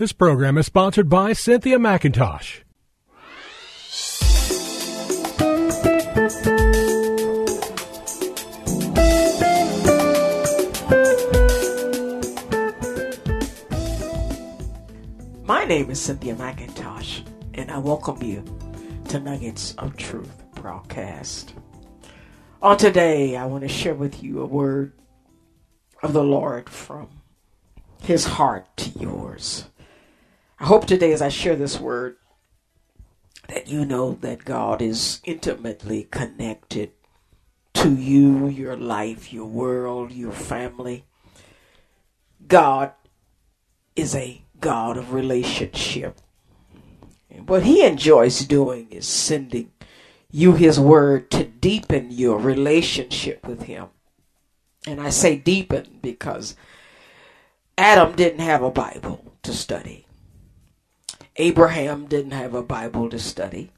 This program is sponsored by Cynthia McIntosh. My name is Cynthia McIntosh, and I welcome you to Nuggets of Truth broadcast. On today, I want to share with you a word of the Lord from his heart to yours. I hope today, as I share this word, that you know that God is intimately connected to you, your life, your world, your family. God is a God of relationship. And what He enjoys doing is sending you His word to deepen your relationship with Him. And I say deepen because Adam didn't have a Bible to study. Abraham didn't have a Bible to study.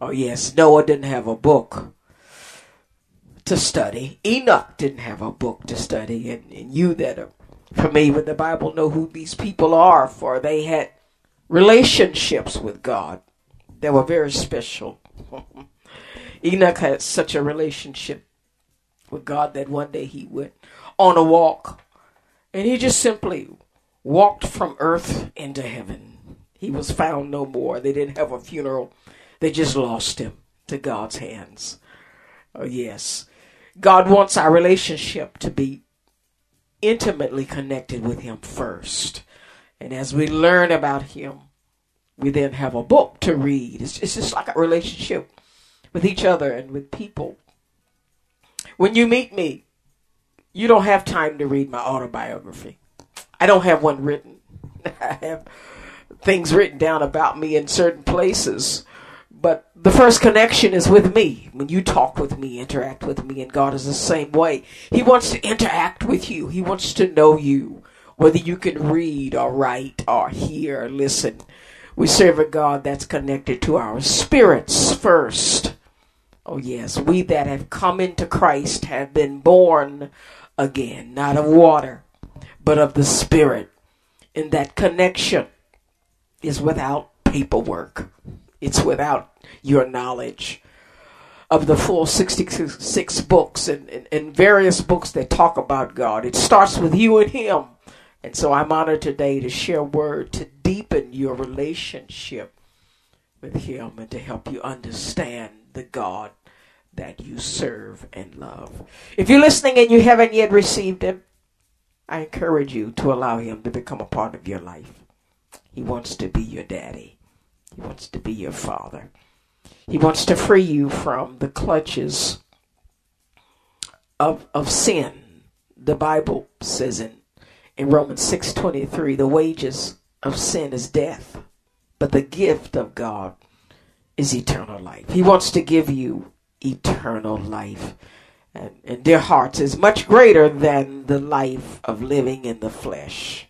Oh, yes, Noah didn't have a book to study. Enoch didn't have a book to study. And, and you that are familiar with the Bible know who these people are, for they had relationships with God that were very special. Enoch had such a relationship with God that one day he went on a walk and he just simply walked from earth into heaven. He was found no more. They didn't have a funeral, they just lost him to God's hands. Oh, yes. God wants our relationship to be intimately connected with Him first. And as we learn about Him, we then have a book to read. It's, it's just like a relationship with each other and with people. When you meet me, you don't have time to read my autobiography. I don't have one written. I have things written down about me in certain places. But the first connection is with me. When you talk with me, interact with me, and God is the same way. He wants to interact with you. He wants to know you, whether you can read or write or hear or listen. We serve a God that's connected to our spirits first. Oh, yes, we that have come into Christ have been born again, not of water, but of the Spirit. And that connection is without paperwork, it's without your knowledge of the full 66 books and, and, and, various books that talk about God. It starts with you and Him. And so I'm honored today to share word to deepen your relationship with Him and to help you understand the God that you serve and love. If you're listening and you haven't yet received Him, I encourage you to allow Him to become a part of your life. He wants to be your daddy, He wants to be your father. He wants to free you from the clutches of, of sin. The Bible says in, in Romans 6.23, the wages of sin is death, but the gift of God is eternal life. He wants to give you eternal life. And, and their hearts is much greater than the life of living in the flesh.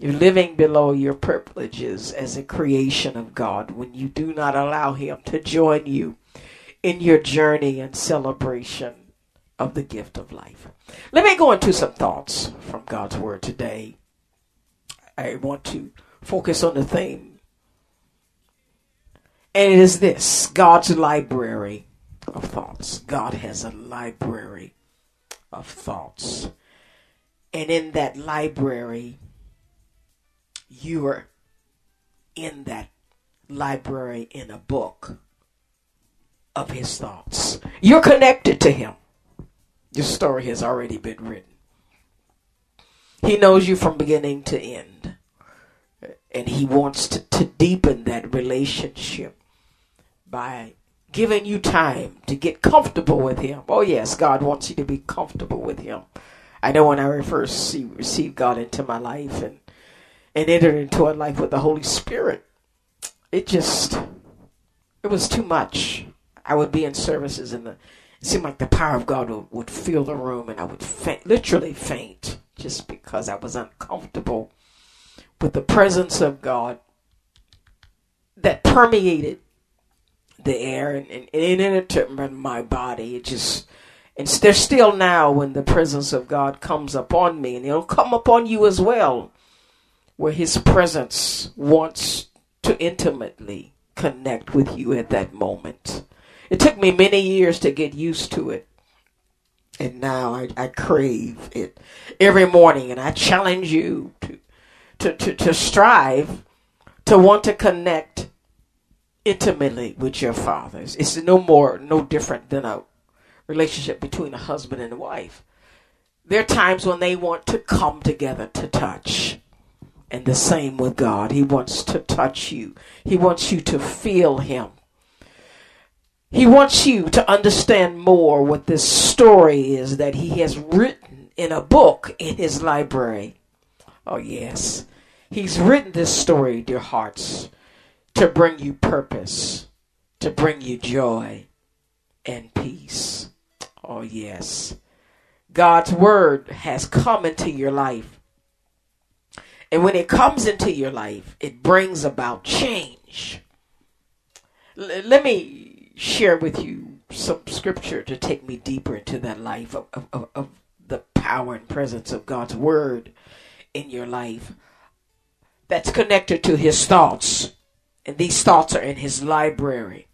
You're living below your privileges as a creation of God when you do not allow Him to join you in your journey and celebration of the gift of life. Let me go into some thoughts from God's Word today. I want to focus on the theme, and it is this God's library of thoughts. God has a library of thoughts. And in that library, you are in that library in a book of his thoughts. You're connected to him. Your story has already been written. He knows you from beginning to end. And he wants to, to deepen that relationship by giving you time to get comfortable with Him. Oh, yes, God wants you to be comfortable with Him. I know when I first received God into my life and and entered into a life with the Holy Spirit, it just it was too much. I would be in services and the, it seemed like the power of God would, would fill the room and I would faint, literally faint just because I was uncomfortable with the presence of God that permeated the air and, and, and it entered my body. It just, and there's still now when the presence of God comes upon me, and it'll come upon you as well, where His presence wants to intimately connect with you at that moment. It took me many years to get used to it. And now I, I crave it every morning, and I challenge you to, to, to, to strive to want to connect intimately with your fathers. It's no more, no different than a relationship between a husband and a wife. There are times when they want to come together to touch. And the same with God. He wants to touch you, He wants you to feel Him. He wants you to understand more what this story is that He has written in a book in His library. Oh, yes. He's written this story, dear hearts to bring you purpose, to bring you joy and peace. Oh, yes. God's word has come into your life. And when it comes into your life, it brings about change. L- let me share with you some scripture to take me deeper into that life of, of, of the power and presence of God's word in your life that's connected to his thoughts and these thoughts are in his library.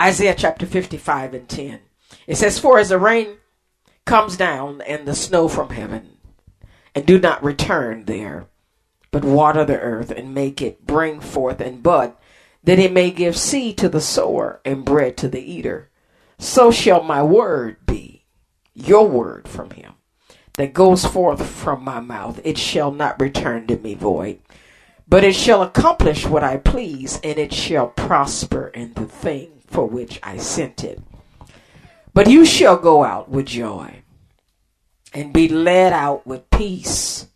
Isaiah chapter 55 and 10. It says, For as the rain comes down and the snow from heaven, and do not return there, but water the earth and make it bring forth and bud, that it may give seed to the sower and bread to the eater, so shall my word be, your word from him, that goes forth from my mouth. It shall not return to me void but it shall accomplish what I please, and it shall prosper in the thing for which I sent it. But you shall go out with joy, and be led out with peace.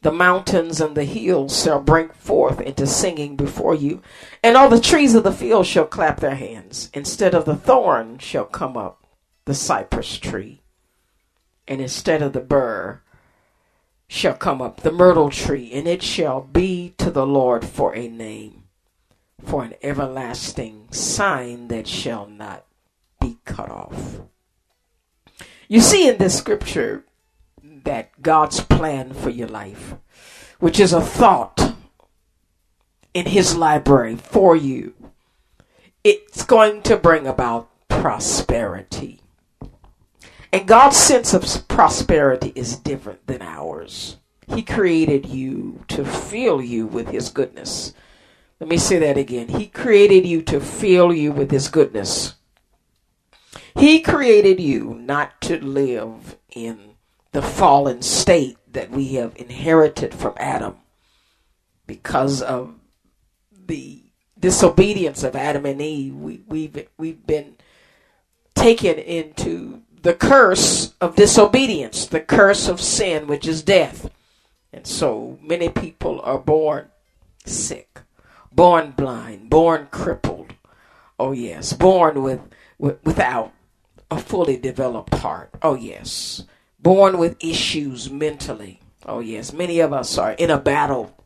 The mountains and the hills shall break forth into singing before you, and all the trees of the field shall clap their hands. Instead of the thorn shall come up the cypress tree, and instead of the burr shall come up, the myrtle tree, and it shall be to the Lord for a name, for an everlasting sign that shall not be cut off. You see in this scripture that God's plan for your life, which is a thought in His library for you, it's going to bring about prosperity. And God's sense of prosperity is different than ours. He created you to fill you with His goodness. Let me say that again. He created you to fill you with His goodness. He created you not to live in the fallen state that we have inherited from Adam because of the disobedience of Adam and Eve. We, we've, we've been taken into the curse of disobedience, the curse of sin, which is death. And so many people are born sick, born blind, born crippled. Oh, yes, born with, with without a fully developed heart. Oh, yes, born with issues mentally. Oh, yes, many of us are in a battle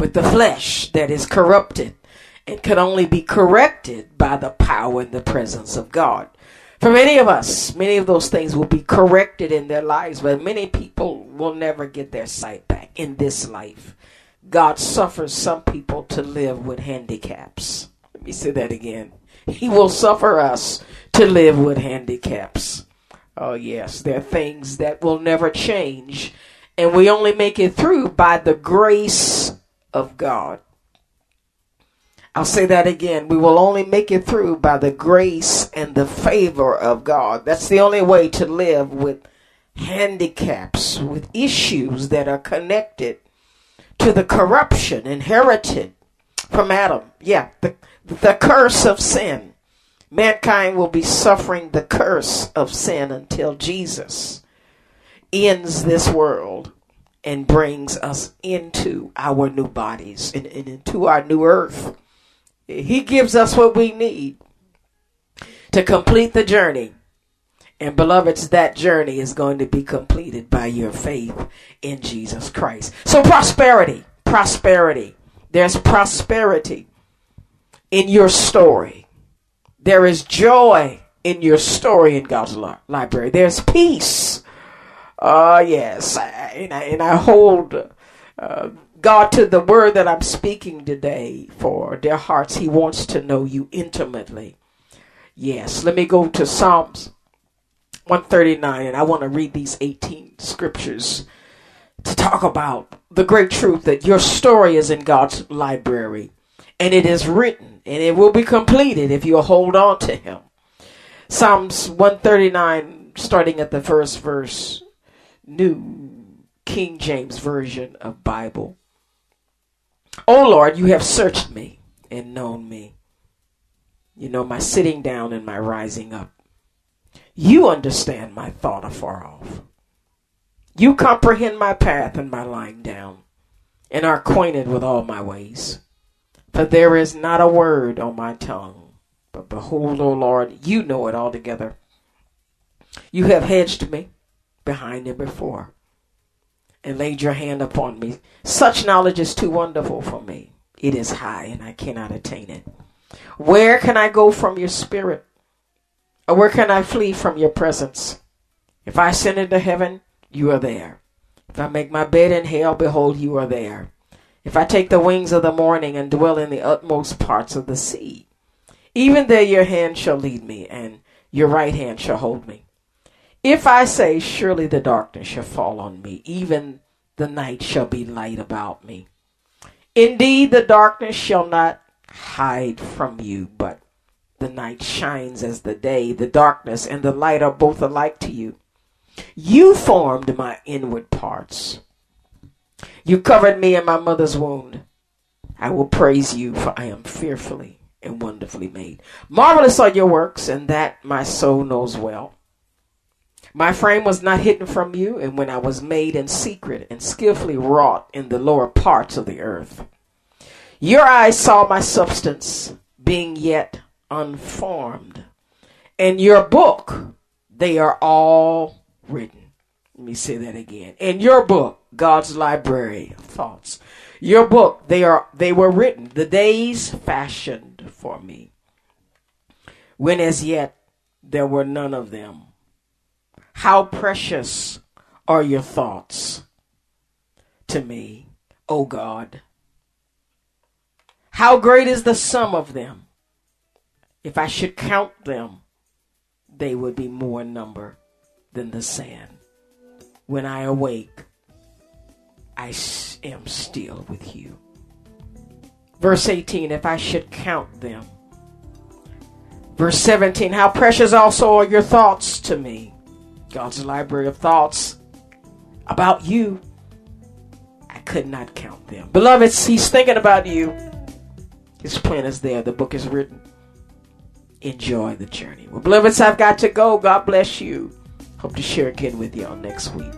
with the flesh that is corrupted and can only be corrected by the power and the presence of God. For many of us, many of those things will be corrected in their lives, but many people will never get their sight back in this life. God suffers some people to live with handicaps. Let me say that again. He will suffer us to live with handicaps. Oh, yes, there are things that will never change, and we only make it through by the grace of God. I'll say that again. We will only make it through by the grace and the favor of God. That's the only way to live with handicaps, with issues that are connected to the corruption inherited from Adam. Yeah, the, the curse of sin. Mankind will be suffering the curse of sin until Jesus ends this world and brings us into our new bodies and, and into our new earth. He gives us what we need to complete the journey. And beloveds, that journey is going to be completed by your faith in Jesus Christ. So prosperity, prosperity. There's prosperity in your story. There is joy in your story in God's library. There's peace. Ah, uh, yes. And I, and I hold uh, God to the word that I'm speaking today for their hearts. He wants to know you intimately. Yes. Let me go to Psalms 139, and I want to read these 18 scriptures to talk about the great truth that your story is in God's library and it is written and it will be completed if you hold on to Him. Psalms 139, starting at the first verse, New King James Version of Bible. O Lord, you have searched me and known me. You know my sitting down and my rising up. You understand my thought afar off. You comprehend my path and my lying down, and are acquainted with all my ways. For there is not a word on my tongue, but behold, O Lord, you know it altogether. You have hedged me behind and before, and laid your hand upon me. Such knowledge is too wonderful for me. It is high, and I cannot attain it. Where can I go from your spirit? Or where can I flee from your presence? If I ascend into heaven, you are there. If I make my bed in hell, behold, you are there. If I take the wings of the morning and dwell in the utmost parts of the sea, even there your hand shall lead me, and your right hand shall hold me. If I say, Surely the darkness shall fall on me, even the night shall be light about me. Indeed, the darkness shall not hide from you, but the night shines as the day. The darkness and the light are both alike to you. You formed my inward parts. You covered me in my mother's womb. I will praise you, for I am fearfully and wonderfully made. Marvelous are your works, and that my soul knows well. My frame was not hidden from you, and when I was made in secret and skillfully wrought in the lower parts of the earth, your eyes saw my substance being yet unformed. In your book, they are all written. Let me say that again. In your book, God's library of thoughts, your book, they are they were written, the days fashioned for me, when as yet there were none of them. How precious are your thoughts to me, O God. How great is the sum of them? If I should count them, they would be more in number than the sand. When I awake, I am still with you. Verse 18, if I should count them. Verse 17, how precious also are your thoughts to me. God's library of thoughts about you. I could not count them. Beloveds, He's thinking about you. His plan is there. The book is written. Enjoy the journey. Well, beloveds, I've got to go. God bless you. Hope to share again with y'all next week.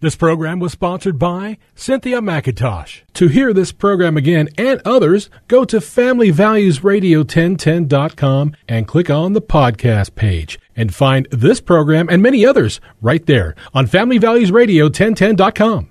This program was sponsored by Cynthia McIntosh. To hear this program again and others, go to FamilyValuesRadio1010.com and click on the podcast page and find this program and many others right there on FamilyValuesRadio1010.com.